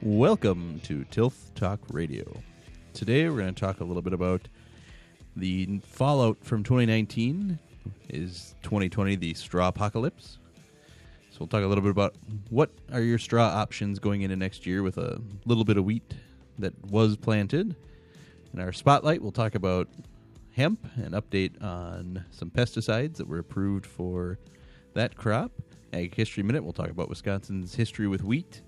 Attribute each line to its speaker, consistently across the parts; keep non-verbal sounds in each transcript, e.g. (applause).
Speaker 1: Welcome to Tilth Talk Radio. Today we're going to talk a little bit about the fallout from 2019 is 2020 the straw apocalypse. So we'll talk a little bit about what are your straw options going into next year with a little bit of wheat that was planted. In our spotlight, we'll talk about hemp and update on some pesticides that were approved for that crop. Ag History Minute, we'll talk about Wisconsin's history with wheat.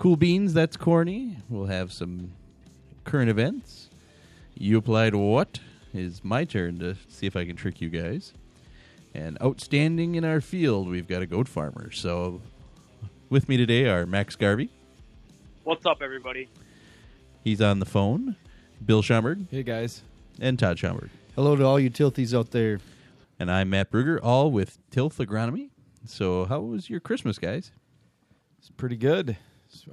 Speaker 1: Cool Beans, that's corny. We'll have some current events. You applied what? Is my turn to see if I can trick you guys. And outstanding in our field, we've got a goat farmer. So with me today are Max Garvey.
Speaker 2: What's up, everybody?
Speaker 1: He's on the phone. Bill Schomburg
Speaker 3: Hey guys.
Speaker 1: and Todd Schomburg.
Speaker 4: Hello to all you tilthies out there.
Speaker 1: And I'm Matt Bruger, all with Tilth Agronomy. So how was your Christmas, guys?
Speaker 3: It's pretty good.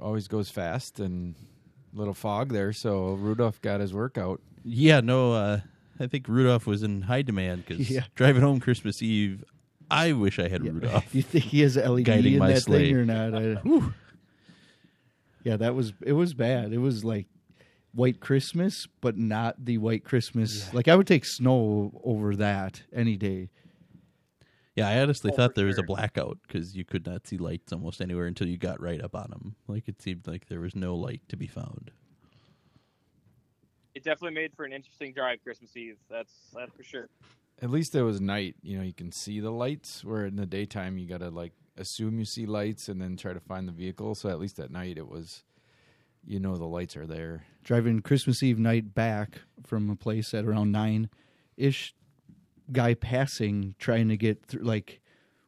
Speaker 3: Always goes fast and a little fog there, so Rudolph got his workout.
Speaker 1: Yeah, no, uh, I think Rudolph was in high demand because
Speaker 4: Yeah. (laughs)
Speaker 1: driving home Christmas Eve, I wish I had
Speaker 4: Yeah.
Speaker 1: Rudolph.
Speaker 4: Do (laughs) you think he has LED
Speaker 1: Guiding
Speaker 4: in
Speaker 1: my
Speaker 4: that
Speaker 1: sleigh.
Speaker 4: thing or not? I- (laughs) yeah, that was it. Was bad. It was like White Christmas, but not the White Christmas. Like I would take snow over that any day.
Speaker 1: Yeah, I honestly
Speaker 2: Oh,
Speaker 1: thought
Speaker 2: for
Speaker 1: there was a blackout because you could not see lights almost anywhere until you got right up on them. Like it seemed like there was no light to be found.
Speaker 2: It definitely made for an interesting drive Christmas Eve. That's that's for sure.
Speaker 3: At least it was night. You know, you can see the lights. Where in the daytime, you gotta like assume you see lights and then try to find the vehicle. So at least at night, it was, you know, the lights are there.
Speaker 4: Driving Christmas Eve night back from a place at around nine ish. Guy passing, trying to get through. Like,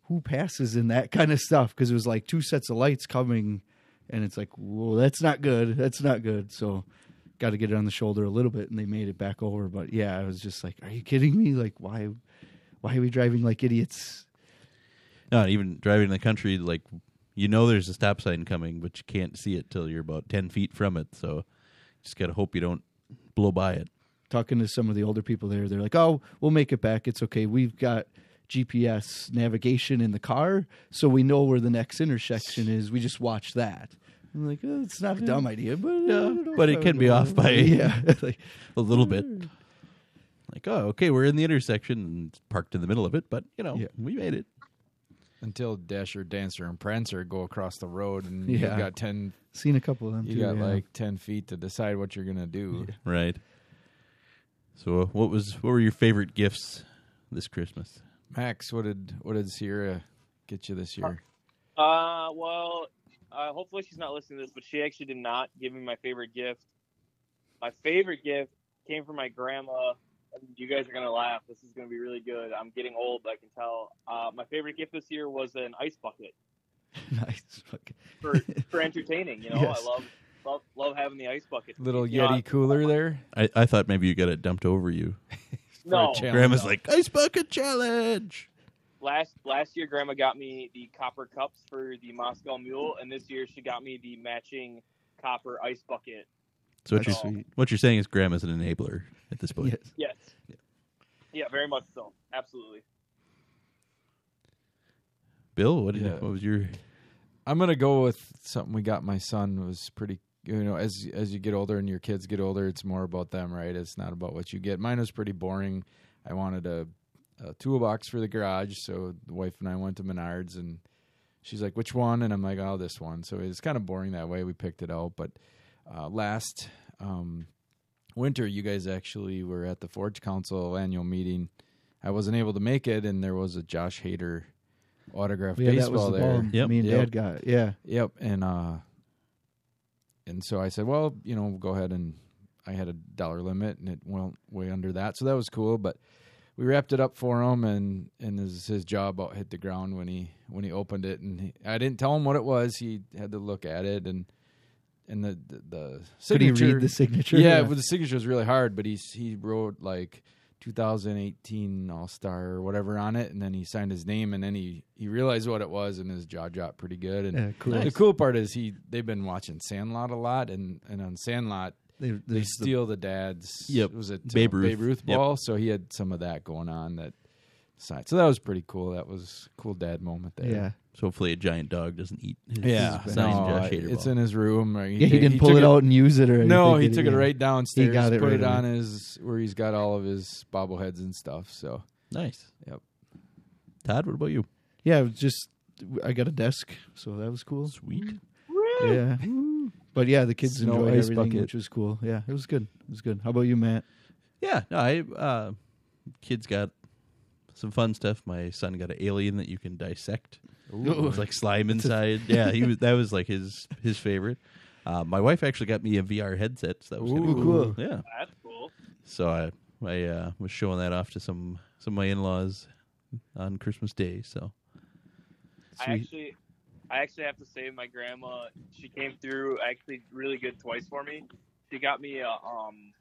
Speaker 4: who passes in that (laughs) kind of stuff? Because it was like two sets of lights coming, and it's like, whoa, that's not good. That's not good. So, got to get it on the shoulder a little bit, and they made it back over. But yeah, I was just like, are you kidding me? Like, why, why are we driving like idiots?
Speaker 1: Not even driving in the country, like you know there's a stop sign coming, but you can't see it till you're about ten feet from it. So just gotta hope you don't blow by it.
Speaker 4: Talking to some of the older people there, they're like, oh, we'll make it back. It's okay. We've got GPS navigation in the car, so we know where the next intersection is. We just watch that. I'm like, oh, it's not a dumb idea, but uh, I don't know
Speaker 1: but it can be
Speaker 4: go-
Speaker 1: off by- (laughs)
Speaker 4: yeah, (laughs) like,
Speaker 1: A little bit. Like, oh, okay, we're in the intersection and it's parked in the middle of it, but you know,
Speaker 4: Yeah.
Speaker 1: we made it.
Speaker 3: Until Dasher, Dancer, and Prancer go across the road, and
Speaker 4: Yeah.
Speaker 3: you've got ten.
Speaker 4: seen a couple of them.
Speaker 3: You
Speaker 4: too,
Speaker 3: got
Speaker 4: yeah.
Speaker 3: like ten feet to decide what you're gonna do.
Speaker 1: Right. So, uh, what was what were your favorite gifts this Christmas?
Speaker 3: Max, what did what did Sierra get you this year?
Speaker 2: Uh, well, uh, hopefully she's not listening to this, but she actually did not give me my favorite gift. My favorite gift came from my grandma. You guys are gonna laugh. This is gonna be really good. I'm getting old, I can tell. Uh, my favorite gift this year was an ice bucket (laughs)
Speaker 4: nice. Okay.
Speaker 2: for for entertaining. You know, (laughs)
Speaker 4: Yes.
Speaker 2: I love love love having the ice bucket.
Speaker 3: Little Yeti
Speaker 2: I-
Speaker 3: cooler there.
Speaker 1: I, I thought maybe you got it dumped over you. (laughs)
Speaker 2: No.
Speaker 1: Grandma's
Speaker 2: no.
Speaker 1: like ice bucket challenge.
Speaker 2: last last year grandma got me the copper cups for the Moscow Mule, and this year she got me the matching copper ice bucket.
Speaker 1: So what
Speaker 4: That's
Speaker 1: you're
Speaker 4: sweet.
Speaker 1: what you're saying is Grandma's an enabler at this point.
Speaker 4: Yes.
Speaker 2: Yes. Yeah, very much so. Absolutely.
Speaker 1: Bill, what did
Speaker 3: Yeah.
Speaker 1: what was your
Speaker 3: I'm gonna go with something we got my son was pretty you know as as you get older and your kids get older it's more about them right it's not about what you get mine was pretty boring I wanted a, a toolbox for the garage so the wife and I went to Menards and she's like which one and I'm like oh this one so it's kind of boring that way we picked it out but uh, last um, winter you guys actually were at the Forage Council annual meeting I wasn't able to make it and there was a Josh Hader autograph
Speaker 4: Yeah, that
Speaker 3: baseball
Speaker 4: was the
Speaker 3: there
Speaker 4: ball
Speaker 1: Yep.
Speaker 4: me and
Speaker 3: Yep.
Speaker 4: Dad got. it. Yeah.
Speaker 3: Yep, and uh, and so I said, well, you know, go ahead and I had a dollar limit, and it went way under that, so that was cool. But we wrapped it up for him, and and his his jaw about hit the ground when he when he opened it, and he, I didn't tell him what it was. He had to look at it, and and the the, the
Speaker 4: Could he
Speaker 3: signature.
Speaker 4: read the signature?
Speaker 3: yeah, well, the signature was really hard, but he he wrote like 2018 All Star or whatever on it, and then he signed his name, and then he he realized what it was, and his jaw dropped pretty good. And
Speaker 4: Yeah, cool.
Speaker 3: the cool part is he they've been watching Sandlot a lot, and and on Sandlot
Speaker 4: They,
Speaker 3: they
Speaker 4: there's the-
Speaker 3: steal the dad's
Speaker 1: Yep,
Speaker 3: was it
Speaker 1: Babe Ruth.
Speaker 3: Babe Ruth
Speaker 1: Yep.
Speaker 3: ball, so he had some of that going on that side. So that was pretty cool. That was a cool dad moment there.
Speaker 4: yeah.
Speaker 1: So hopefully a giant dog doesn't eat his
Speaker 3: Yeah,
Speaker 1: signed
Speaker 3: no,
Speaker 1: Josh Hader
Speaker 3: it's
Speaker 1: ball.
Speaker 3: in his room. Or
Speaker 4: Yeah, he didn't pull
Speaker 3: took
Speaker 4: it out and use it or
Speaker 3: No, he
Speaker 4: did
Speaker 3: took it
Speaker 4: Yeah.
Speaker 3: right downstairs.
Speaker 4: He got it
Speaker 3: put
Speaker 4: right
Speaker 3: it
Speaker 4: away.
Speaker 3: on his where he's got all of his bobbleheads and stuff. So
Speaker 1: nice.
Speaker 3: Yep.
Speaker 1: Todd, what about you?
Speaker 4: Yeah, it was just I got a desk, so that was cool.
Speaker 1: Sweet.
Speaker 4: Yeah, but yeah, the kids
Speaker 3: Snow
Speaker 4: enjoyed everything,
Speaker 3: bucket.
Speaker 4: which was cool. Yeah, it was good. It was good. How about you, Matt?
Speaker 1: Yeah, no, I uh, kids got some fun stuff. My son got an alien that you can dissect. It was like slime (laughs) inside. yeah, he was. That was like his his favorite. Uh, my wife actually got me a VR headset. So that was
Speaker 3: Ooh,
Speaker 4: cool.
Speaker 1: Yeah.
Speaker 2: That's cool.
Speaker 1: So I I uh, was showing that off to some some of my in laws on Christmas Day. So
Speaker 2: I actually, I actually have to say, my grandma, she came through actually really good twice for me. She got me a, um,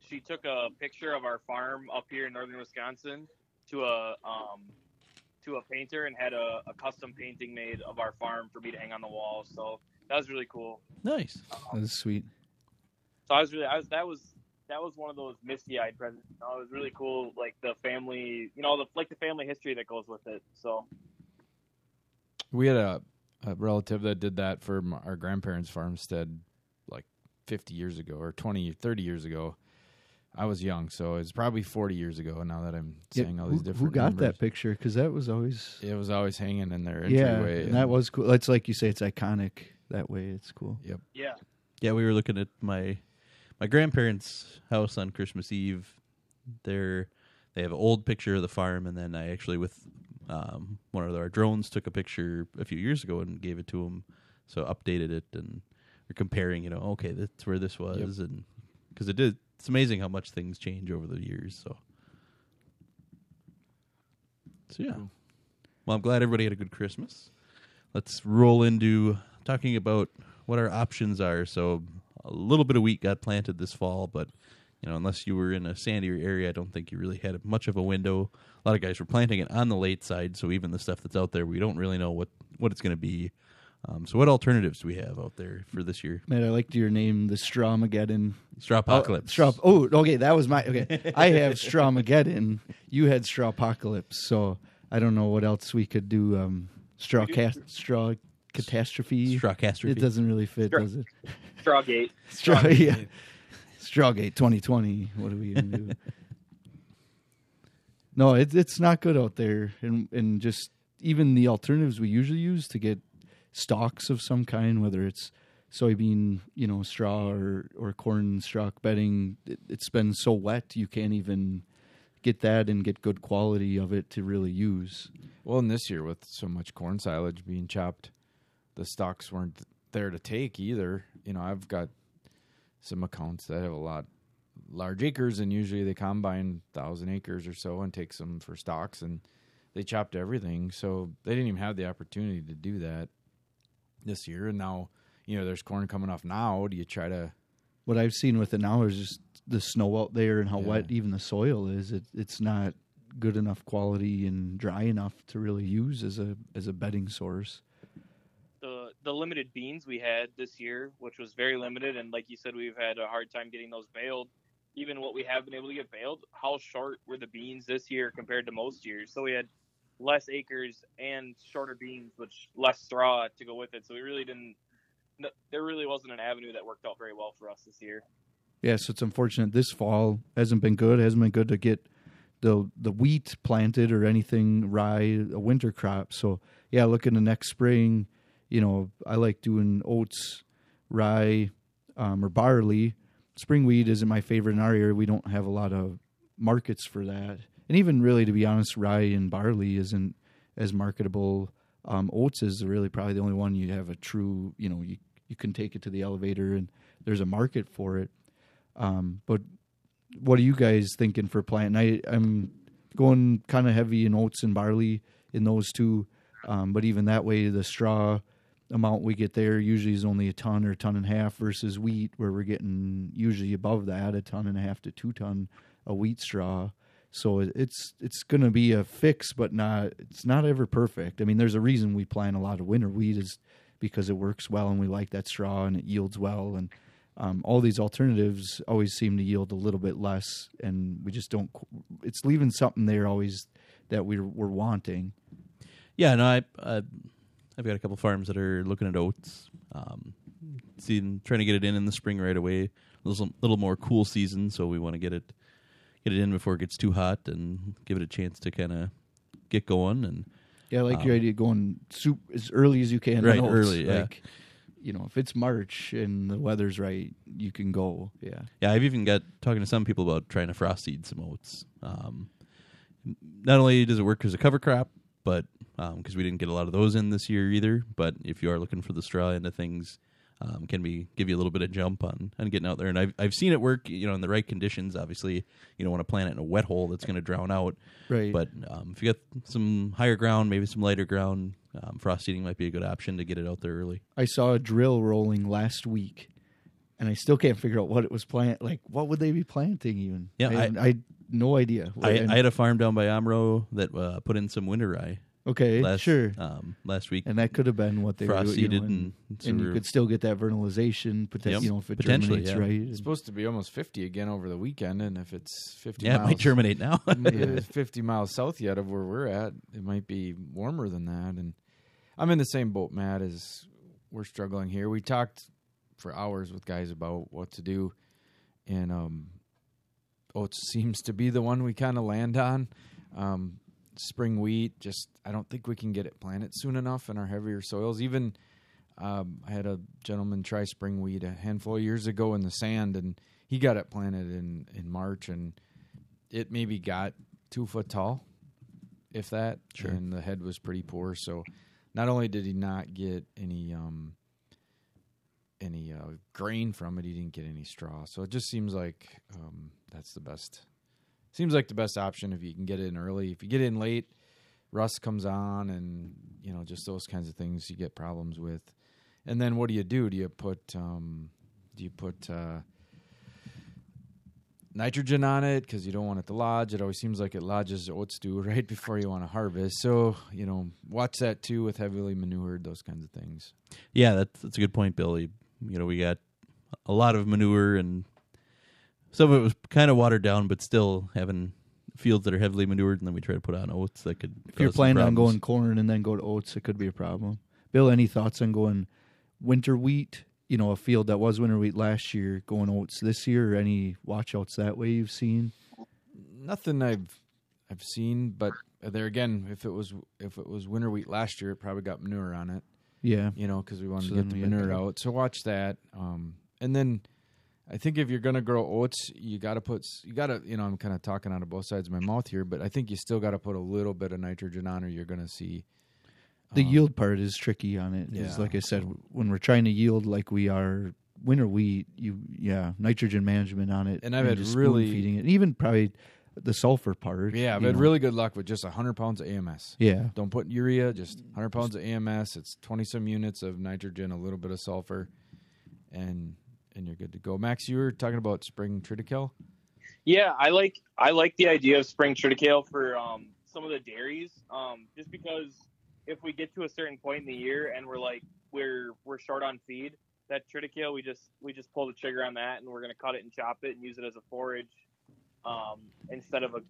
Speaker 2: she took a picture of our farm up here in northern Wisconsin to a, um, to a painter and had a, a custom painting made of our farm for me to hang on the wall. So that was really cool.
Speaker 1: nice.
Speaker 4: That was sweet.
Speaker 2: So I was really, I was, that was, that was one of those misty-eyed presents. You know, it was really cool, like the family, you know, the like the family history that goes with it. So
Speaker 3: we had a, a relative that did that for m- our grandparents' farmstead like 50 years ago or 20, 30 years ago. I was young, so it's probably 40 years ago. Now that I'm
Speaker 4: Yeah,
Speaker 3: all
Speaker 4: who,
Speaker 3: these
Speaker 4: who
Speaker 3: different
Speaker 4: got
Speaker 3: numbers.
Speaker 4: that picture? Because that was always
Speaker 3: It was always hanging in their
Speaker 4: yeah,
Speaker 3: entryway.
Speaker 4: and that was cool. It's like you say, it's iconic that way. It's cool. Yep.
Speaker 2: Yeah,
Speaker 1: Yeah, we were looking at my my grandparents' house on Christmas Eve. They're they have an old picture of the farm, and then I actually with um, one of our drones took a picture a few years ago and gave it to them. So updated it, and we're comparing. You know, okay, that's where this was, and because it did. It's amazing how much things change over the years. So, so yeah. Well, I'm glad everybody had a good Christmas. Let's roll into talking about what our options are. So, a little bit of wheat got planted this fall, but you know, unless you were in a sandier area, I don't think you really had much of a window. A lot of guys were planting it on the late side, so even the stuff that's out there, we don't really know what what it's going to be. Um, so, what alternatives do we have out there for this year?
Speaker 4: Matt, I liked your name, the Strawmageddon.
Speaker 1: Straw
Speaker 4: Oh,
Speaker 1: apocalypse.
Speaker 4: straw. Oh, okay. That was my. Okay, I have Strawmageddon. You had Straw Apocalypse. So I don't know what else we could do. Um, straw cast. Straw catastrophe.
Speaker 1: Straw catastrophe.
Speaker 4: It doesn't really fit,
Speaker 2: Straw-
Speaker 4: does it?
Speaker 2: Strawgate. (laughs)
Speaker 4: Straw. Yeah. Strawgate 2020. What do we gonna do? no, it, it's not good out there, and and just even the alternatives we usually use to get stalks of some kind, whether it's soybean, you know, straw or or corn stalk bedding, it, it's been so wet you can't even get that and get good quality of it to really use.
Speaker 3: Well, and this year with so much corn silage being chopped, the stocks weren't there to take either. You know, I've got some accounts that have a lot large acres, and usually they combine thousand acres or so and take some for stocks, and they chopped everything, so they didn't even have the opportunity to do that this year. And now, you know, there's corn coming off now. Do you try to?
Speaker 4: What I've seen with it now is just the snow out there and how
Speaker 3: Yeah.
Speaker 4: wet even the soil is. It, it's not good enough quality and dry enough to really use as a as a bedding source.
Speaker 2: the the limited beans we had this year, which was very limited, and like you said, we've had a hard time getting those baled. Even what we have been able to get baled, how short were the beans this year compared to most years? So we had less acres and shorter beans, which less straw to go with it. So we really didn't. no- There really wasn't an avenue that worked out very well for us this year.
Speaker 4: Yeah, so it's unfortunate this fall hasn't been good. Hasn't been good to get the the wheat planted or anything rye a winter crop. So yeah, look in the next spring. You know, I like doing oats, rye, um, or barley. Spring wheat isn't my favorite in our area. We don't have a lot of markets for that, and even really, to be honest, rye and barley isn't as marketable. Um, oats is really probably the only one you have a true. You know, you you can take it to the elevator and there's a market for it. Um, but what are you guys thinking for planting? I, I'm going kind of heavy in oats and barley in those two. Um, but even that way, the straw amount we get there usually is only a ton or a ton and a half versus wheat, where we're getting usually above that, a ton and a half to two ton of wheat straw. So it's it's going to be a fix, but not it's not ever perfect. I mean, there's a reason we plant a lot of winter wheat is because it works well and we like that straw and it yields well and um, all these alternatives always seem to yield a little bit less and we just don't it's leaving something there always that we're we're wanting
Speaker 1: Yeah, no, I uh, I've got a couple farms that are looking at oats. Um, seeing trying to get it in in the spring right away. A little, little more cool season, so we want to get it get it in before it gets too hot and give it a chance to kind of get going. And
Speaker 4: Yeah, I like your
Speaker 1: Um,
Speaker 4: idea of going soup as early as you can.
Speaker 1: Right,
Speaker 4: oats.
Speaker 1: early, yeah.
Speaker 4: Like, you know, if it's March and the weather's right, you can go. Yeah.
Speaker 1: yeah, I've even got talking to some people about trying to frost seed some oats. Um, not only does it work as a cover crop, but because we didn't get a lot of those in this year either. But if you are looking for the straw end of things, um, can be give you a little bit of jump on on getting out there. And I've I've seen it work. You know, in the right conditions. Obviously, you don't want to plant it in a wet hole that's going to drown out.
Speaker 4: Right.
Speaker 1: But um, if you got some higher ground, maybe some lighter ground, um, frost seeding might be a good option to get it out there early.
Speaker 4: I saw a drill rolling last week, and I still can't figure out what it was plant. Like, what would they be planting even?
Speaker 1: Yeah,
Speaker 4: I,
Speaker 1: I-
Speaker 4: I, had no idea.
Speaker 1: I, I had a farm down by Amro that uh, put in some winter rye
Speaker 4: okay,
Speaker 1: last
Speaker 4: sure,
Speaker 1: um, last week.
Speaker 4: and that could have been what they were
Speaker 1: frost
Speaker 4: you know, and,
Speaker 1: and,
Speaker 4: and you could still get that vernalization, but
Speaker 1: Yep.
Speaker 4: you know if it
Speaker 1: Potentially,
Speaker 4: germinates
Speaker 1: yeah.
Speaker 4: right.
Speaker 3: It's supposed to be almost 50 again over the weekend, and if it's 50
Speaker 1: yeah, it might germinate now. (laughs) (laughs)
Speaker 3: 50 miles south yet of where we're at, it might be warmer than that. And I'm in the same boat, Matt, as we're struggling here. We talked for hours with guys about what to do, and um, oats (laughs) seems to be the one we kind of land on. Um, spring wheat, just I don't think we can get it planted soon enough in our heavier soils. Even um, I had a gentleman try spring wheat a handful of years ago in the sand, and he got it planted in in March, and it maybe got two foot tall, if that.
Speaker 1: Sure.
Speaker 3: And the head was pretty poor. So not only did he not get any um any uh, grain from it, he didn't get any straw. So it just seems like um, that's the best. Seems like the best option if you can get in early. If you get in late, rust comes on, and you know just those kinds of things you get problems with. And then what do you do? Do you put um, do you put uh, nitrogen on it because you don't want it to lodge? It always seems like it lodges oats do (laughs) right before you want to harvest. So you know, watch that too with heavily manured those kinds of things.
Speaker 1: yeah, that's that's a good point, Billy. You know, we got a lot of manure and some of it was kind of watered down, but still having fields that are heavily manured, and then we try to put on oats that could.
Speaker 4: If you're planning on going corn and then go to oats, it could be a problem. Bill, any thoughts on going winter wheat? You know, a field that was winter wheat last year, going oats this year, or any watchouts that way you've seen?
Speaker 3: Nothing I've I've seen, but there again, if it was if it was winter wheat last year, it probably got manure on it.
Speaker 4: Yeah,
Speaker 3: you know, because we wanted
Speaker 4: So
Speaker 3: to
Speaker 4: then
Speaker 3: get the manure out. So watch that. Um, and then I think if you're gonna grow oats, you got to put you got to you know I'm kind of talking out of both sides of my mouth here, but I think you still got to put a little bit of nitrogen on, or you're gonna see
Speaker 4: the
Speaker 3: um,
Speaker 4: yield part is tricky on it. Is
Speaker 3: Yeah.
Speaker 4: like I said, when we're trying to yield like we are winter wheat, you yeah, nitrogen management on it,
Speaker 3: And I've had
Speaker 4: just
Speaker 3: really-
Speaker 4: feeding it, and even probably the sulfur part.
Speaker 3: Yeah, I've had
Speaker 4: know.
Speaker 3: really good luck with just 100 pounds of AMS.
Speaker 4: yeah.
Speaker 3: Don't put urea, just 100 pounds of AMS. It's 20 some units of nitrogen, a little bit of sulfur, and and you're good to go. Max, you were talking about spring triticale.
Speaker 2: Yeah, I like I like the idea of spring triticale for um, some of the dairies, um, just because if we get to a certain point in the year and we're like we're we're short on feed, that triticale we just we just pull the trigger on that and we're gonna cut it and chop it and use it as a forage um, instead of a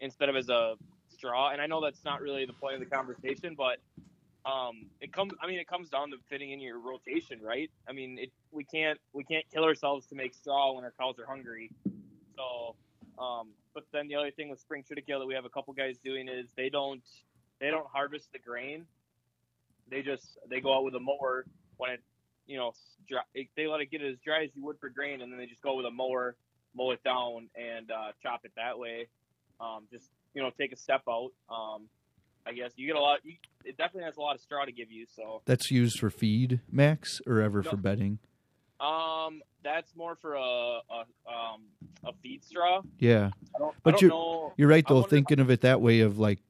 Speaker 2: instead of as a straw. And I know that's not really the point of the conversation, but um, it comes. I mean, it comes down to fitting in your rotation, right? I mean, it we can't we can't kill ourselves to make straw when our cows are hungry. So, um, but then the other thing with spring triticale that we have a couple guys doing is they don't they don't harvest the grain. They just they go out with a mower when it you know dry, they let it get as dry as you would for grain, and then they just go with a mower, mow it down, and uh, chop it that way. Um, just you know take a step out. Um, I guess you get a lot. You, it definitely has a lot of straw to give you. So
Speaker 4: That's used for feed, Max, or ever
Speaker 2: No.
Speaker 4: for bedding.
Speaker 2: um, that's more for a, a um a feed straw.
Speaker 4: Yeah.
Speaker 2: I don't,
Speaker 4: But you're-
Speaker 2: know.
Speaker 4: You're right though,
Speaker 2: wonder-
Speaker 4: thinking of it that way of like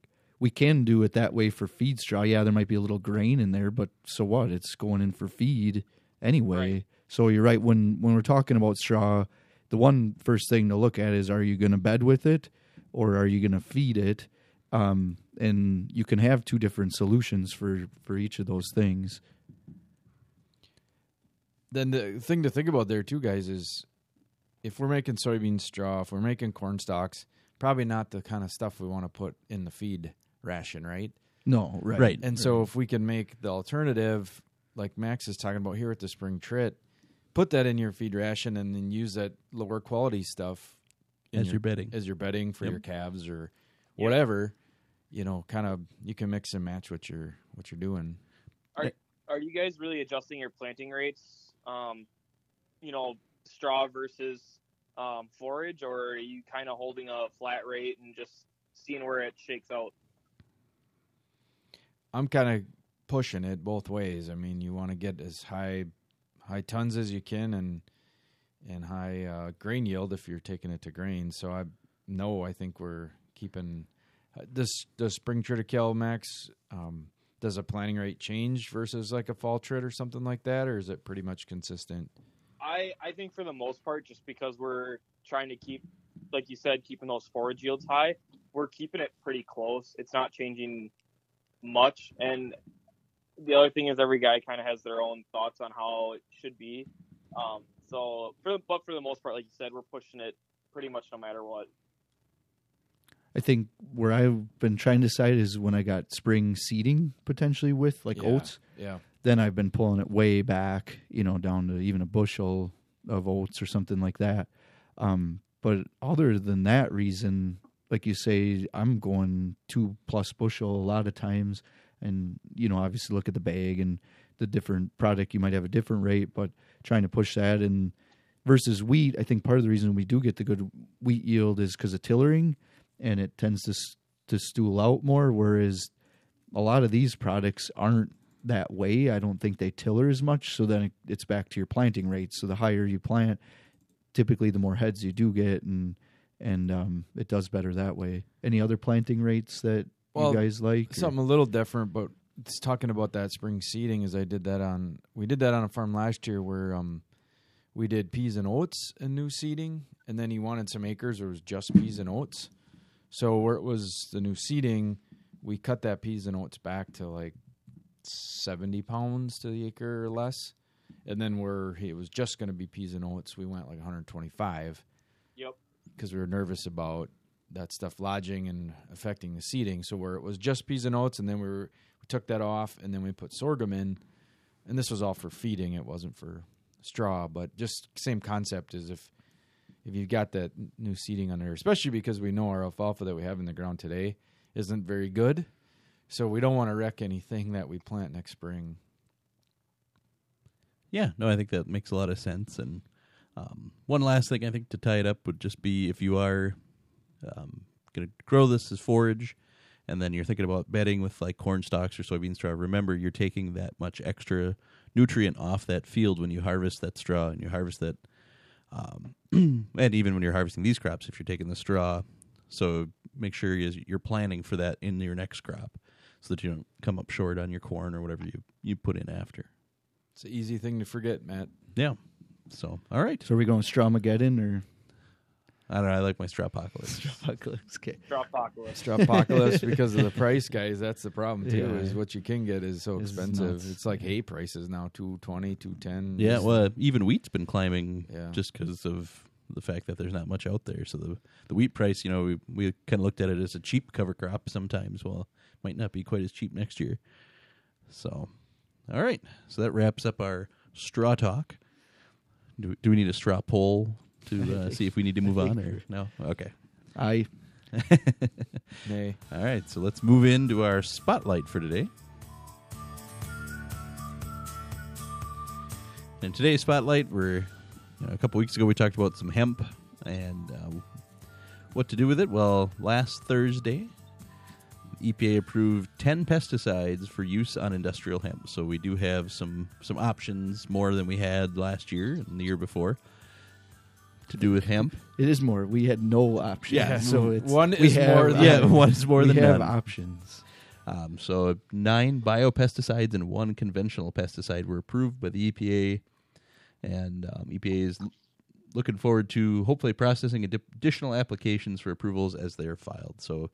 Speaker 4: we can do it that way for feed straw. Yeah, there might be a little grain in there, but so what? It's going in for feed anyway.
Speaker 2: Right.
Speaker 4: So you're right when when we're talking about straw, the one first thing to look at is are you going to bed with it or are you going to feed it? Um, and you can have two different solutions for for each of those things.
Speaker 3: Then the thing to think about there too, guys, is if we're making soybean straw, if we're making corn stalks, probably not the kind of stuff we want to put in the feed ration, right?
Speaker 4: No, right,
Speaker 1: Right.
Speaker 3: And so if we can make the alternative, like Max is talking about here at the spring trit, put that in your feed ration and then use that lower quality stuff in
Speaker 1: As your bedding.
Speaker 3: as your bedding for
Speaker 1: Yep.
Speaker 3: your calves or whatever. You know, kind of you can mix and match what you're what you're doing.
Speaker 2: Are are you guys really adjusting your planting rates? Um, you know, straw versus um, forage, or are you kind of holding a flat rate and just seeing where it shakes out?
Speaker 3: I'm kind of pushing it both ways. I mean, you want to get as high high tons as you can and and high uh, grain yield if you're taking it to grain. So I no, I think we're keeping this the spring triticale max. Um, does a planting rate change versus like a fall trit or something like that, or is it pretty much consistent?
Speaker 2: I I think for the most part, just because we're trying to keep, like you said, keeping those forage yields high, we're keeping it pretty close. It's not changing much, and the other thing is every guy kind of has their own thoughts on how it should be. Um, so, for the, but for the most part, like you said, we're pushing it pretty much no matter what.
Speaker 4: I think where I've been trying to decide is when I got spring seeding potentially with like
Speaker 3: Yeah.
Speaker 4: oats.
Speaker 3: Yeah,
Speaker 4: Then I've been pulling it way back, you know, down to even a bushel of oats or something like that. Um, but other than that reason, like you say, I'm going two plus bushel a lot of times, and you know, obviously look at the bag and the different product. You might have a different rate, but trying to push that and versus wheat, I think part of the reason we do get the good wheat yield is because of tillering, and it tends to to stool out more. Whereas a lot of these products aren't that way. I don't think they tiller as much. So then it, it's back to your planting rates. So the higher you plant, typically the more heads you do get, and and um, it does better that way. Any other planting rates that
Speaker 3: Well,
Speaker 4: you guys like? or-
Speaker 3: something a little different, but it's talking about that spring seeding. Is I did that on we did that on a farm last year where um we did peas and oats and new seeding, and then he wanted some acres where it was just peas and oats. So where it was the new seeding, we cut that peas and oats back to like seventy pounds to the acre or less, and then where it was just going to be peas and oats, we went like 125
Speaker 2: Yep.
Speaker 3: because we were nervous about that stuff lodging and affecting the seeding. So where it was just peas and oats, and then we were, we took that off, and then we put sorghum in, and this was all for feeding. It wasn't for straw, but just same concept as if if you've got that new seeding under, especially because we know our alfalfa that we have in the ground today isn't very good. So we don't want to wreck anything that we plant next spring.
Speaker 1: Yeah, no, I think that makes a lot of sense. And um, one last thing I think to tie it up would just be if you are um, going to grow this as forage, and then you're thinking about bedding with like corn stalks or soybean straw. Remember, you're taking that much extra nutrient off that field when you harvest that straw and you harvest that. Um, (clears throat) and even when you're harvesting these crops, if you're taking the straw, so make sure you- you're planning for that in your next crop, so that you don't come up short on your corn or whatever you you put in after.
Speaker 3: It's an easy thing to forget, Matt.
Speaker 1: Yeah. So, all right.
Speaker 4: so are we going Strawmageddon or
Speaker 1: I don't know. I like my Strawpocalypse.
Speaker 4: Apocalypse? (laughs) Okay.
Speaker 2: Dropbocalypse.
Speaker 3: Strawpocalypse (laughs) because of the price, guys. That's the problem too.
Speaker 4: Yeah.
Speaker 3: Is what you can get is so
Speaker 4: It's
Speaker 3: expensive.
Speaker 4: nuts.
Speaker 3: It's like hay prices now 220, 210.
Speaker 1: yeah,
Speaker 3: It's-
Speaker 1: well, even wheat's been climbing
Speaker 3: Yeah.
Speaker 1: just because of the fact that there's not much out there. So the the wheat price, you know, we we kind of looked at it as a cheap cover crop sometimes. Well, might not be quite as cheap next year. So, all right. So that wraps up our straw talk. Do, do we need a straw poll to uh, (laughs) see if we need to move on or no? Okay.
Speaker 4: I (laughs)
Speaker 3: nay.
Speaker 1: All right, so let's move into our spotlight for today. In today's spotlight, we're you know, a couple weeks ago we talked about some hemp and uh, what to do with it. Well, last Thursday, EPA approved 10 pesticides for use on industrial hemp. So we do have some some options more than we had last year and the year before to do with hemp.
Speaker 4: it is more. We had no options.
Speaker 1: Yeah.
Speaker 4: So it's
Speaker 3: One
Speaker 4: we
Speaker 3: is
Speaker 4: have,
Speaker 3: more than-
Speaker 1: Yeah, one is more
Speaker 4: we
Speaker 1: than
Speaker 4: have
Speaker 1: none.
Speaker 4: options.
Speaker 1: Um, so nine biopesticides and one conventional pesticide were approved by the EPA, and um, EPA is l- looking forward to hopefully processing addi- additional applications for approvals as they are filed. So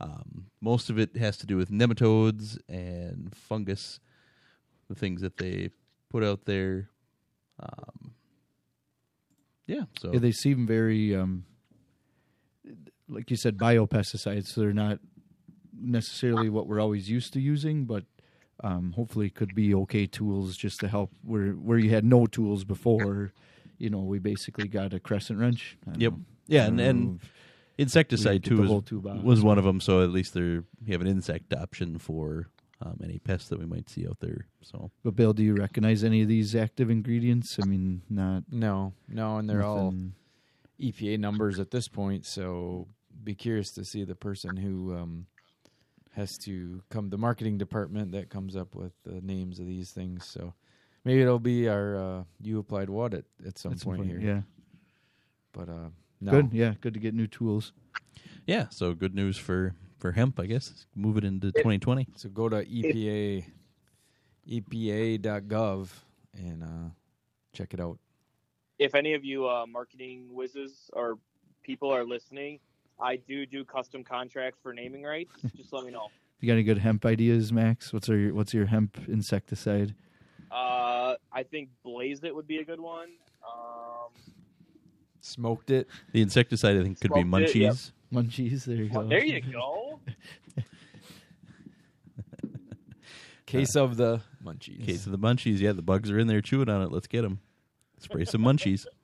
Speaker 1: um, most of it has to do with nematodes and fungus, the things that they put out there. Um, yeah, so
Speaker 4: Yeah, they seem very, um, like you said, biopesticides. So they're not, necessarily what we're always used to using, but um, hopefully could be okay tools just to help where where you had no tools before. You know, we basically got a crescent wrench.
Speaker 1: Yep.
Speaker 4: know.
Speaker 1: Yeah, and, and insecticide too was,
Speaker 4: whole tube out.
Speaker 1: was one of them. So at least there you have an insect option for um, any pests that we might see out there. So
Speaker 4: But Bill, do you recognize any of these active ingredients? I mean, not
Speaker 3: No, no, and they're all EPA numbers at this point. So be curious to see the person who um, has to come the marketing department that comes up with the names of these things. So maybe it'll be our uh, you applied what at, at some
Speaker 4: at some
Speaker 3: point,
Speaker 4: point,
Speaker 3: here.
Speaker 4: Yeah,
Speaker 3: But uh, no,
Speaker 4: good. Yeah, good to get new tools.
Speaker 1: yeah, so good news for for hemp, I guess. Move it into 2020.
Speaker 3: So go to EPA EPA.gov and uh, check it out.
Speaker 2: If any of you uh, marketing whizzes or people are listening, I do do custom contracts for naming rights. (laughs) Just let me know.
Speaker 4: You got any good hemp ideas, Max? What's our what's your hemp insecticide?
Speaker 2: Uh, I think Blaze It would be a good one. Um,
Speaker 3: Smoked it.
Speaker 1: The insecticide, I think, could be
Speaker 2: Smoked it, yep.
Speaker 1: Munchies. (laughs)
Speaker 4: Munchies. There you go.
Speaker 2: there you (laughs) go.
Speaker 3: Case of the munchies.
Speaker 1: Case of the munchies. Yeah, the bugs are in there chewing on it. Let's get them. Spray some munchies. (laughs)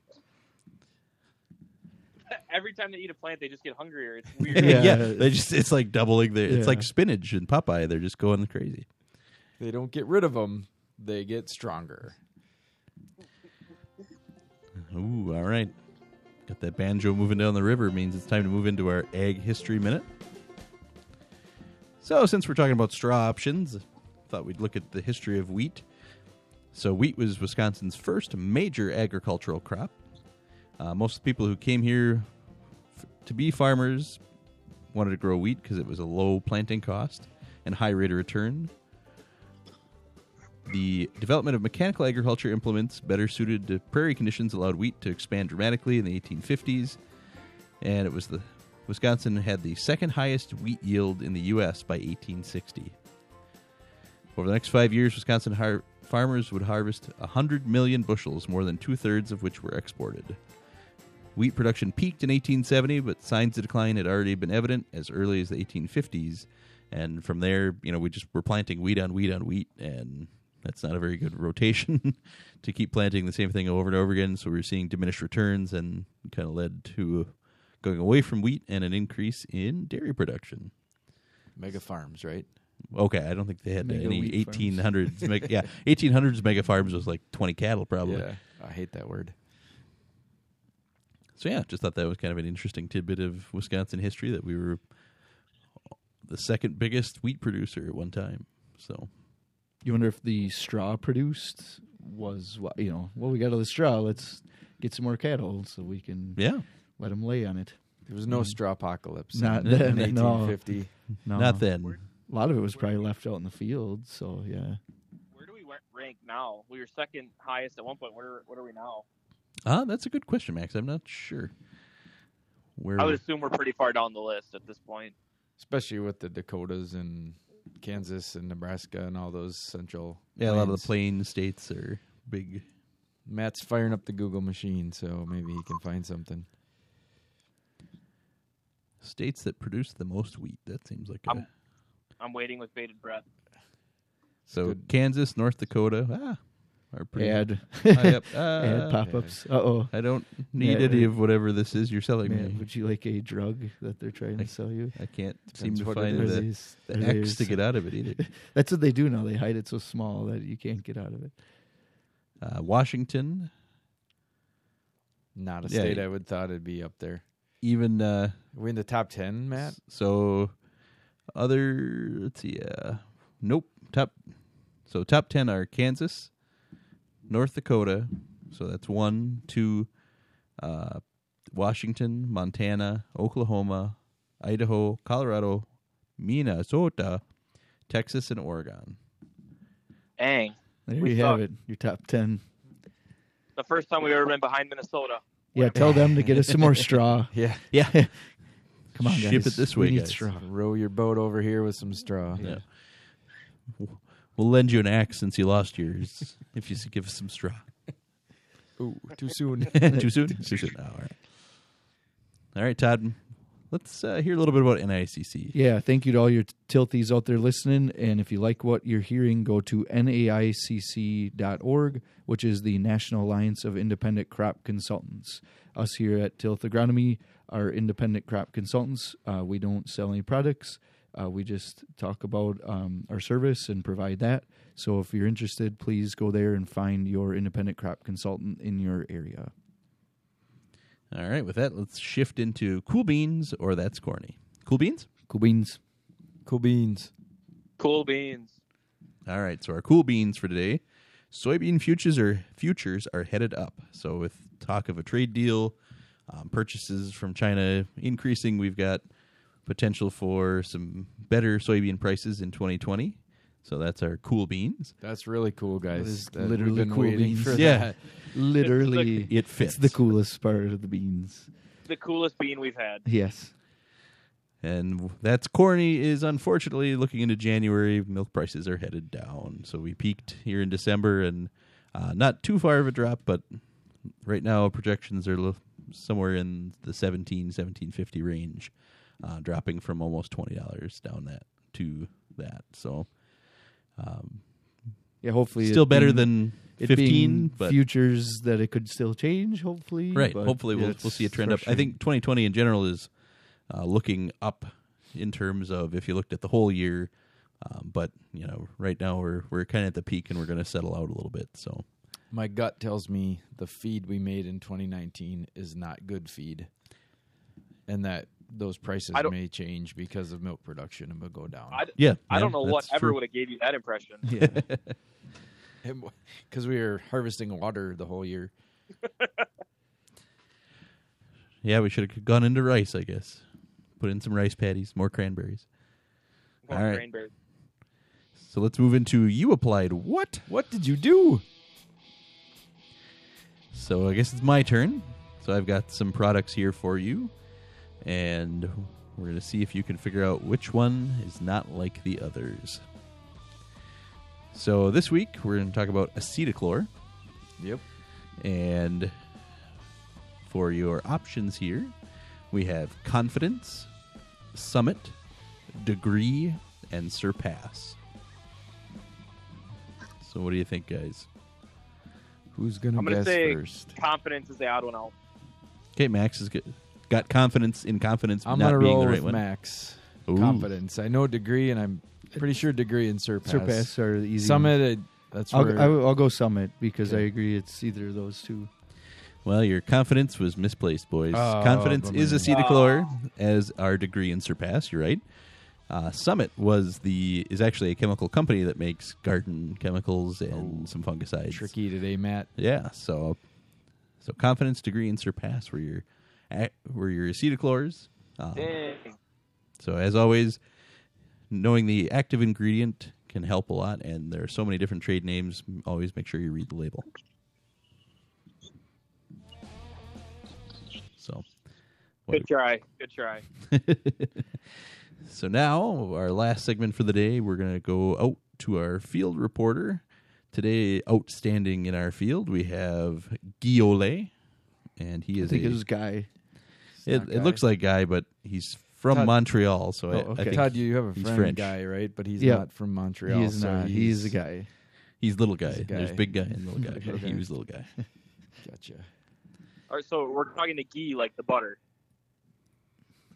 Speaker 2: Every time they eat a plant, they just get hungrier. It's weird.
Speaker 1: yeah,
Speaker 4: Yeah.
Speaker 1: they just it's like doubling their it's
Speaker 4: Yeah.
Speaker 1: like spinach and Popeye. They're just going crazy.
Speaker 3: They don't get rid of them; they get stronger.
Speaker 1: Ooh, all right. Got that banjo moving down the river means it's time to move into our ag history minute. So, since we're talking about straw options, thought we'd look at the history of wheat. So, wheat was Wisconsin's first major agricultural crop. Uh, most of the people who came here f- to be farmers wanted to grow wheat because it was a low planting cost and high rate of return. The development of mechanical agriculture implements better suited to prairie conditions allowed wheat to expand dramatically in the 1850s, and it was the Wisconsin had the second highest wheat yield in the U.S. by 1860. Over the next five years, Wisconsin har- farmers would harvest 100 million bushels, more than two thirds of which were exported. Wheat production peaked in 1870, but signs of decline had already been evident as early as the 1850s. And from there, you know, we just were planting wheat on wheat on wheat, and that's not a very good rotation (laughs) to keep planting the same thing over and over again. So we were seeing diminished returns, and kind of led to going away from wheat and an increase in dairy production.
Speaker 3: Mega farms, right?
Speaker 1: Okay, I don't think they had
Speaker 4: Mega
Speaker 1: any
Speaker 4: farms.
Speaker 1: 1800s. (laughs) mega, yeah, 1800s mega farms was like 20 cattle probably.
Speaker 3: Yeah, I hate that word.
Speaker 1: So yeah, just thought that was kind of an interesting tidbit of Wisconsin history that we were the second biggest wheat producer at one time. So
Speaker 4: You wonder if the straw produced was what you know. Well, we got all the straw. Let's get some more cattle so we can
Speaker 1: yeah,
Speaker 4: let them lay on it.
Speaker 3: There was no straw apocalypse.
Speaker 4: Not
Speaker 3: in,
Speaker 4: then,
Speaker 3: in (laughs)
Speaker 4: no.
Speaker 3: 1850.
Speaker 4: No,
Speaker 1: not then.
Speaker 4: A lot of it was probably left out in the field. So yeah,
Speaker 2: Where do we rank now? We were second highest at one point. Where what are we now?
Speaker 1: Ah, that's a good question, Max. I'm not sure. Where
Speaker 2: I would assume we're pretty far down the list at this point.
Speaker 3: especially with the Dakotas and Kansas and Nebraska and all those central.
Speaker 1: yeah, a lot of
Speaker 3: plains.
Speaker 1: the plain states are big.
Speaker 3: Matt's firing up the Google machine, so maybe he can find something.
Speaker 1: States that produce the most wheat. That seems like a
Speaker 2: I'm- I'm waiting with bated breath.
Speaker 1: so
Speaker 3: good.
Speaker 1: Kansas, North Dakota. Ah, are pretty
Speaker 4: ad
Speaker 1: high up.
Speaker 4: ad
Speaker 1: Uh,
Speaker 4: pop ups. Uh oh.
Speaker 1: I don't need
Speaker 4: Yeah.
Speaker 1: any of whatever this is you're selling
Speaker 4: Man,
Speaker 1: me.
Speaker 4: would you like a drug that they're trying to sell you?
Speaker 1: I can't
Speaker 3: Depends
Speaker 1: seem to find the,
Speaker 4: these-
Speaker 1: the X
Speaker 4: these-
Speaker 1: to get out of it either. (laughs)
Speaker 4: That's what they do now. They hide it so small that you can't get out of it.
Speaker 1: Uh, Washington,
Speaker 3: Not a
Speaker 1: Yeah.
Speaker 3: state I would thought it'd be up there.
Speaker 1: even uh,
Speaker 3: Are we in the top ten, Matt?
Speaker 1: So other let's see, uh, nope. Top so top ten are Kansas, North Dakota. So that's one, two, uh, Washington, Montana, Oklahoma, Idaho, Colorado, Minnesota, Texas, and Oregon.
Speaker 2: Dang.
Speaker 4: There
Speaker 2: We
Speaker 4: you have it. Your top ten.
Speaker 2: The first time we've ever been behind Minnesota.
Speaker 4: Yeah, tell them to get us some more (laughs) straw.
Speaker 3: Yeah.
Speaker 1: Yeah, (laughs)
Speaker 4: Come on, guys.
Speaker 1: Ship it this
Speaker 4: We
Speaker 1: way,
Speaker 4: need
Speaker 1: guys.
Speaker 4: straw.
Speaker 3: Row your boat over here with some straw.
Speaker 1: yeah. We'll lend you an axe since you lost yours if you give us some straw.
Speaker 3: Ooh, too soon. (laughs)
Speaker 1: Too soon? Too soon. Oh, all right. All right, Todd. let's uh, hear a little bit about NAICC.
Speaker 4: Yeah, thank you to all your tilthies out there listening. And if you like what you're hearing, go to naicc.org, which is the National Alliance of Independent Crop Consultants. Us here at Tilth Agronomy are independent crop consultants. Uh, we don't sell any products. Uh, we just talk about um, our service and provide that. So if you're interested, please go there and find your independent crop consultant in your area.
Speaker 1: All right, with that, let's shift into cool beans or that's corny. Cool beans?
Speaker 4: Cool beans.
Speaker 3: Cool beans.
Speaker 2: Cool beans.
Speaker 1: All right, so our cool beans for today. Soybean futures are futures are headed up. So with talk of a trade deal, um, purchases from China increasing, we've got potential for some better soybean prices in 2020. So that's our cool beans.
Speaker 3: That's really cool, guys.
Speaker 4: is
Speaker 3: That-
Speaker 4: literally
Speaker 3: been
Speaker 4: cool
Speaker 3: waiting
Speaker 4: beans.
Speaker 3: for
Speaker 1: Yeah.
Speaker 3: that. (laughs)
Speaker 4: Literally,
Speaker 1: It fits.
Speaker 4: it's the coolest part of the beans.
Speaker 2: The coolest bean we've had.
Speaker 4: Yes.
Speaker 1: And that's corny is unfortunately looking into January, milk prices are headed down. So we peaked here in December and uh, not too far of a drop, but right now projections are lo- somewhere in the 17 1750 range, uh, dropping from almost $20 down that to that. So um,
Speaker 4: Yeah, hopefully
Speaker 1: still better
Speaker 4: being-
Speaker 1: than 15, but
Speaker 4: futures that it could still change. Hopefully,
Speaker 1: Right.
Speaker 4: but
Speaker 1: Hopefully, we'll we'll see a trend up. I think 2020 in general is uh, looking up in terms of if you looked at the whole year. Um, but you know, right now we're we're kind of at the peak and we're going to settle out a little bit. So
Speaker 3: My gut tells me the feed we made in 2019 is not good feed, and that those prices
Speaker 2: I don't-
Speaker 3: may change because of milk production and will go down.
Speaker 2: I,
Speaker 1: yeah,
Speaker 2: I
Speaker 1: yeah,
Speaker 2: don't know
Speaker 1: that's
Speaker 2: whatever
Speaker 1: true.
Speaker 2: would have gave you that impression.
Speaker 4: yeah, (laughs)
Speaker 3: Because we were harvesting water the whole year.
Speaker 1: Yeah, we should have gone into rice, I guess. Put in some rice paddies, more cranberries.
Speaker 2: More
Speaker 1: All right.
Speaker 2: cranberry.
Speaker 1: So let's move into you applied what?
Speaker 3: What did you do?
Speaker 1: So I guess it's my turn. So I've got some products here for you, and we're going to see if you can figure out which one is not like the others. So this week we're going to talk about acetochlor,
Speaker 3: Yep.
Speaker 1: and for your options here, we have confidence, summit, degree, and surpass. So what do you think, guys?
Speaker 3: Who's gonna
Speaker 2: I'm gonna
Speaker 3: guess
Speaker 2: say
Speaker 3: first?
Speaker 2: confidence is the odd one out.
Speaker 1: Okay, Max is got, got confidence in confidence
Speaker 3: I'm
Speaker 1: not
Speaker 3: gonna
Speaker 1: being
Speaker 3: roll
Speaker 1: the right
Speaker 3: with
Speaker 1: one.
Speaker 3: Max.
Speaker 1: Ooh.
Speaker 3: Confidence. I know degree, and I'm pretty sure degree and surpass.
Speaker 4: surpass are the easy.
Speaker 3: Summit. uh, that's
Speaker 4: I'll,
Speaker 3: where
Speaker 4: I'll, I'll go summit because I agree it's either of those two.
Speaker 1: Well, your confidence was misplaced, boys.
Speaker 3: Oh,
Speaker 1: confidence is
Speaker 3: bummer.
Speaker 1: acetochlor as our degree in surpass. You're right. Uh, Summit was the is actually a chemical company that makes garden chemicals and
Speaker 3: Oh.
Speaker 1: some fungicides.
Speaker 3: tricky today, Matt.
Speaker 1: Yeah. So, so confidence, degree, and surpass were your a- were your acetochlors. Um, so as always, knowing the active ingredient can help a lot, and there are so many different trade names. Always make sure you read the label. So,
Speaker 2: Good try. Good try. (laughs)
Speaker 1: so now our last segment for the day, we're going to go out to our field reporter. Today, outstanding in our field, we have Ole, and he is.
Speaker 4: I
Speaker 1: is
Speaker 4: think
Speaker 1: a,
Speaker 4: it was guy.
Speaker 1: it,
Speaker 3: not
Speaker 1: it looks like Guy, but he's from
Speaker 3: Todd-
Speaker 1: Montreal, so oh, I,
Speaker 4: Oh,
Speaker 1: I
Speaker 4: okay.
Speaker 1: think
Speaker 3: Todd, you have a friend
Speaker 1: French.
Speaker 3: guy, right? But he's
Speaker 4: Yeah.
Speaker 3: not from Montreal.
Speaker 4: he is
Speaker 3: so
Speaker 4: not. He's a guy.
Speaker 1: he's little guy.
Speaker 3: He's a
Speaker 1: There's big guy and little (laughs) guy.
Speaker 4: Okay.
Speaker 1: He was little guy. (laughs)
Speaker 3: Gotcha.
Speaker 2: All right, so we're talking to ghee like the butter,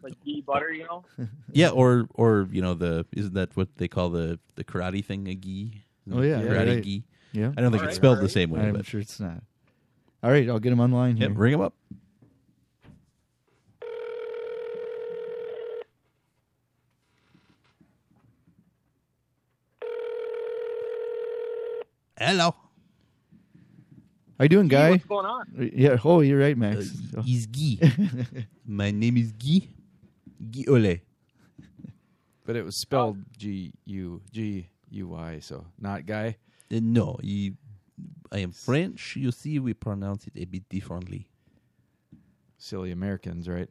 Speaker 2: like ghee butter, you know? (laughs)
Speaker 1: Yeah, or or you know the isn't that what they call the the karate thing a gi?
Speaker 4: Oh, yeah,
Speaker 1: karate
Speaker 4: right.
Speaker 1: gi.
Speaker 4: Yeah,
Speaker 1: I don't think
Speaker 2: Alright,
Speaker 1: it's spelled the same way,
Speaker 4: I'm
Speaker 1: but
Speaker 4: sure it's not. All right, I'll get him online
Speaker 1: yeah,
Speaker 4: here.
Speaker 1: bring him up. Hello.
Speaker 4: How you doing,
Speaker 2: Ghee,
Speaker 4: guy?
Speaker 2: what's going on?
Speaker 4: Yeah. Oh, you're right,
Speaker 1: Uh,
Speaker 4: Max. Oh.
Speaker 1: He's Guy. (laughs) My name is Guy. Guy Ole.
Speaker 3: But it was spelled G U G U Y, so not guy.
Speaker 1: Uh, no, he, I am French. You see, we pronounce it a bit differently.
Speaker 3: Silly Americans, right?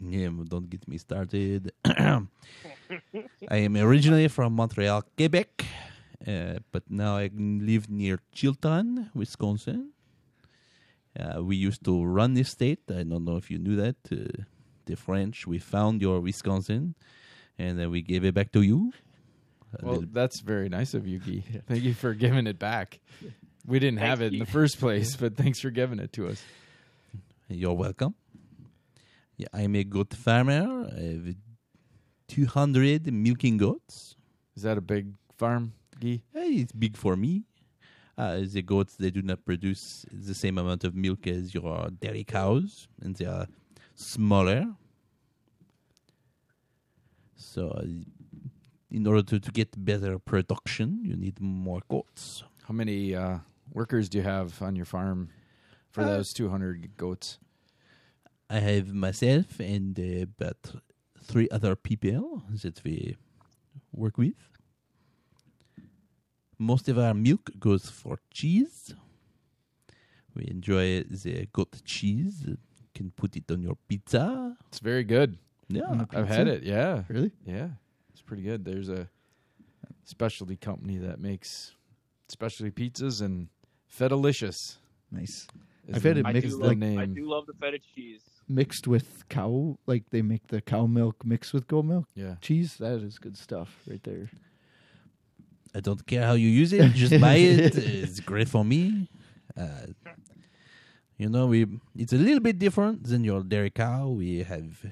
Speaker 1: Yeah, don't get me started. (coughs) I am originally from Montreal, Quebec, uh, but now I live near Chilton, Wisconsin. Uh, we used to run this state. I don't know if you knew that. Uh, the French. We found your Wisconsin, and then we gave it back to you. A
Speaker 3: Well,
Speaker 1: little-
Speaker 3: that's very nice of you, Guy. (laughs) Thank you for giving it back. We didn't have
Speaker 2: Thanks,
Speaker 3: it in the first (laughs) place, but thanks for giving it to us.
Speaker 1: You're welcome. Yeah, I'm a goat farmer. I have 200 milking goats.
Speaker 3: Is that a big farm, Guy?
Speaker 1: It's big for me. Uh, the goats, they do not produce the same amount of milk as your dairy cows, and they are smaller. So, uh, in order to, to get better production, you need more goats.
Speaker 3: How many uh, workers do you have on your farm for
Speaker 1: Uh,
Speaker 3: those 200 goats?
Speaker 1: I have myself and uh, about three other people that we work with. Most of our milk goes for cheese. We enjoy the goat cheese. You can put it on your pizza.
Speaker 3: It's very good.
Speaker 1: Yeah,
Speaker 4: On a
Speaker 3: I've had it. Yeah.
Speaker 4: Really?
Speaker 3: Yeah. It's pretty good. There's a specialty company that makes specialty pizzas and Fedalicious.
Speaker 4: Nice.
Speaker 3: is
Speaker 4: I've had
Speaker 3: the-
Speaker 4: it
Speaker 2: I
Speaker 4: mixed
Speaker 2: do,
Speaker 3: is
Speaker 2: love,
Speaker 3: the
Speaker 2: I do love the feta cheese.
Speaker 4: Mixed with cow, like they make the cow milk mixed with goat milk
Speaker 3: Yeah.
Speaker 4: cheese. That is good stuff right there.
Speaker 1: I don't care how you use it. Just buy it. (laughs) It's great for me. Uh, you know, we it's a little bit different than your dairy cow. We have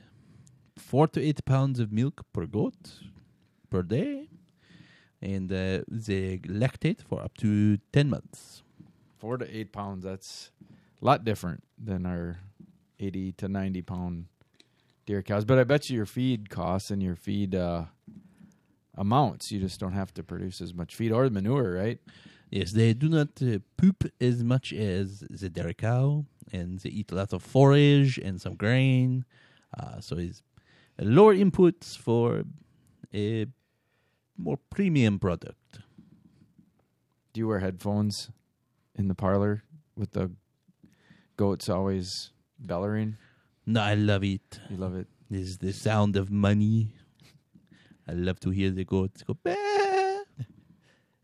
Speaker 1: four to eight pounds of milk per goat per day, and uh, they lactate for up to ten months.
Speaker 3: Four to eight pounds. That's a lot different than our 80 to 90 pound dairy cows. But I bet you your feed costs and your feed uh, amounts, you just don't have to produce as much feed or manure, right?
Speaker 1: Yes, they do not uh, poop as much as the dairy cow, and they eat a lot of forage and some grain. Uh, so it's lower inputs for a more premium product.
Speaker 3: Do you wear headphones in the parlor with the goats always bellowing?
Speaker 1: No, I love it.
Speaker 3: You love it.
Speaker 1: This is the sound of money. I love to hear the goats go. "Bah."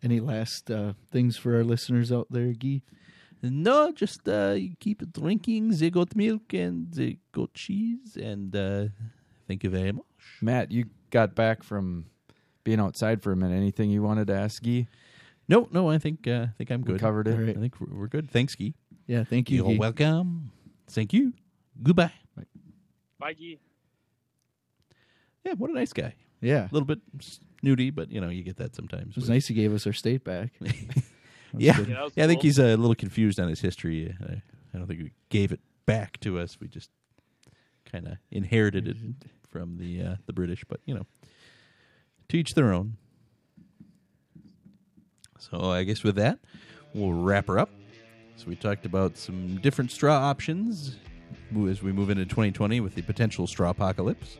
Speaker 4: Any last uh, things for our listeners out there, Guy?
Speaker 1: No, just uh, you keep drinking the goat milk and the goat cheese, and uh, thank you very much.
Speaker 3: Matt, you got back from being outside for a minute. Anything you wanted to ask Guy?
Speaker 1: No, no, I think uh, I think I'm
Speaker 3: We
Speaker 1: good.
Speaker 3: covered it.
Speaker 4: All right.
Speaker 1: I think we're we're good. Thanks, Guy.
Speaker 4: Yeah, thank you.
Speaker 1: You're
Speaker 4: Guy.
Speaker 1: welcome. Thank you. Goodbye.
Speaker 2: Bye, Guy.
Speaker 1: Yeah, what a nice guy.
Speaker 4: Yeah,
Speaker 1: A little bit snooty, but you know you get that sometimes.
Speaker 4: it was nice he gave us our state back. That (laughs)
Speaker 1: Yeah.
Speaker 2: Yeah, that was
Speaker 1: Yeah, I think he's a little confused on his history. I, I don't think we gave it back to us. We just kind of inherited it from the uh, the British. But you know, to each their own. So I guess with that, we'll wrap her up. So we talked about some different straw options as we move into 2020 with the potential straw apocalypse.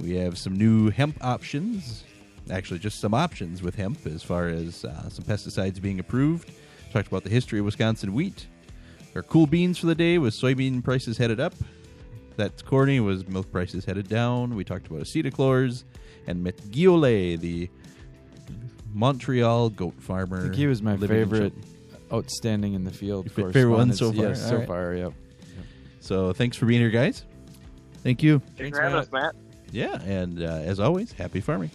Speaker 1: We have some new hemp options. Actually, just some options with hemp as far as uh, some pesticides being approved. Talked about the history of Wisconsin wheat. Our cool beans for the day was soybean prices headed up. That's corny was milk prices headed down. We talked about acetochlors and met Guillaume, the Montreal goat farmer.
Speaker 3: I think he was my favorite, outstanding in the field.
Speaker 1: Your fa- favorite one so far?
Speaker 3: Yes, so
Speaker 1: right.
Speaker 3: far. Yep.
Speaker 1: So thanks for being here, guys.
Speaker 4: Thank you.
Speaker 2: Thanks
Speaker 3: Thanks,
Speaker 2: for having
Speaker 3: Matt.
Speaker 2: us, Matt.
Speaker 1: Yeah, and uh, as always, happy farming.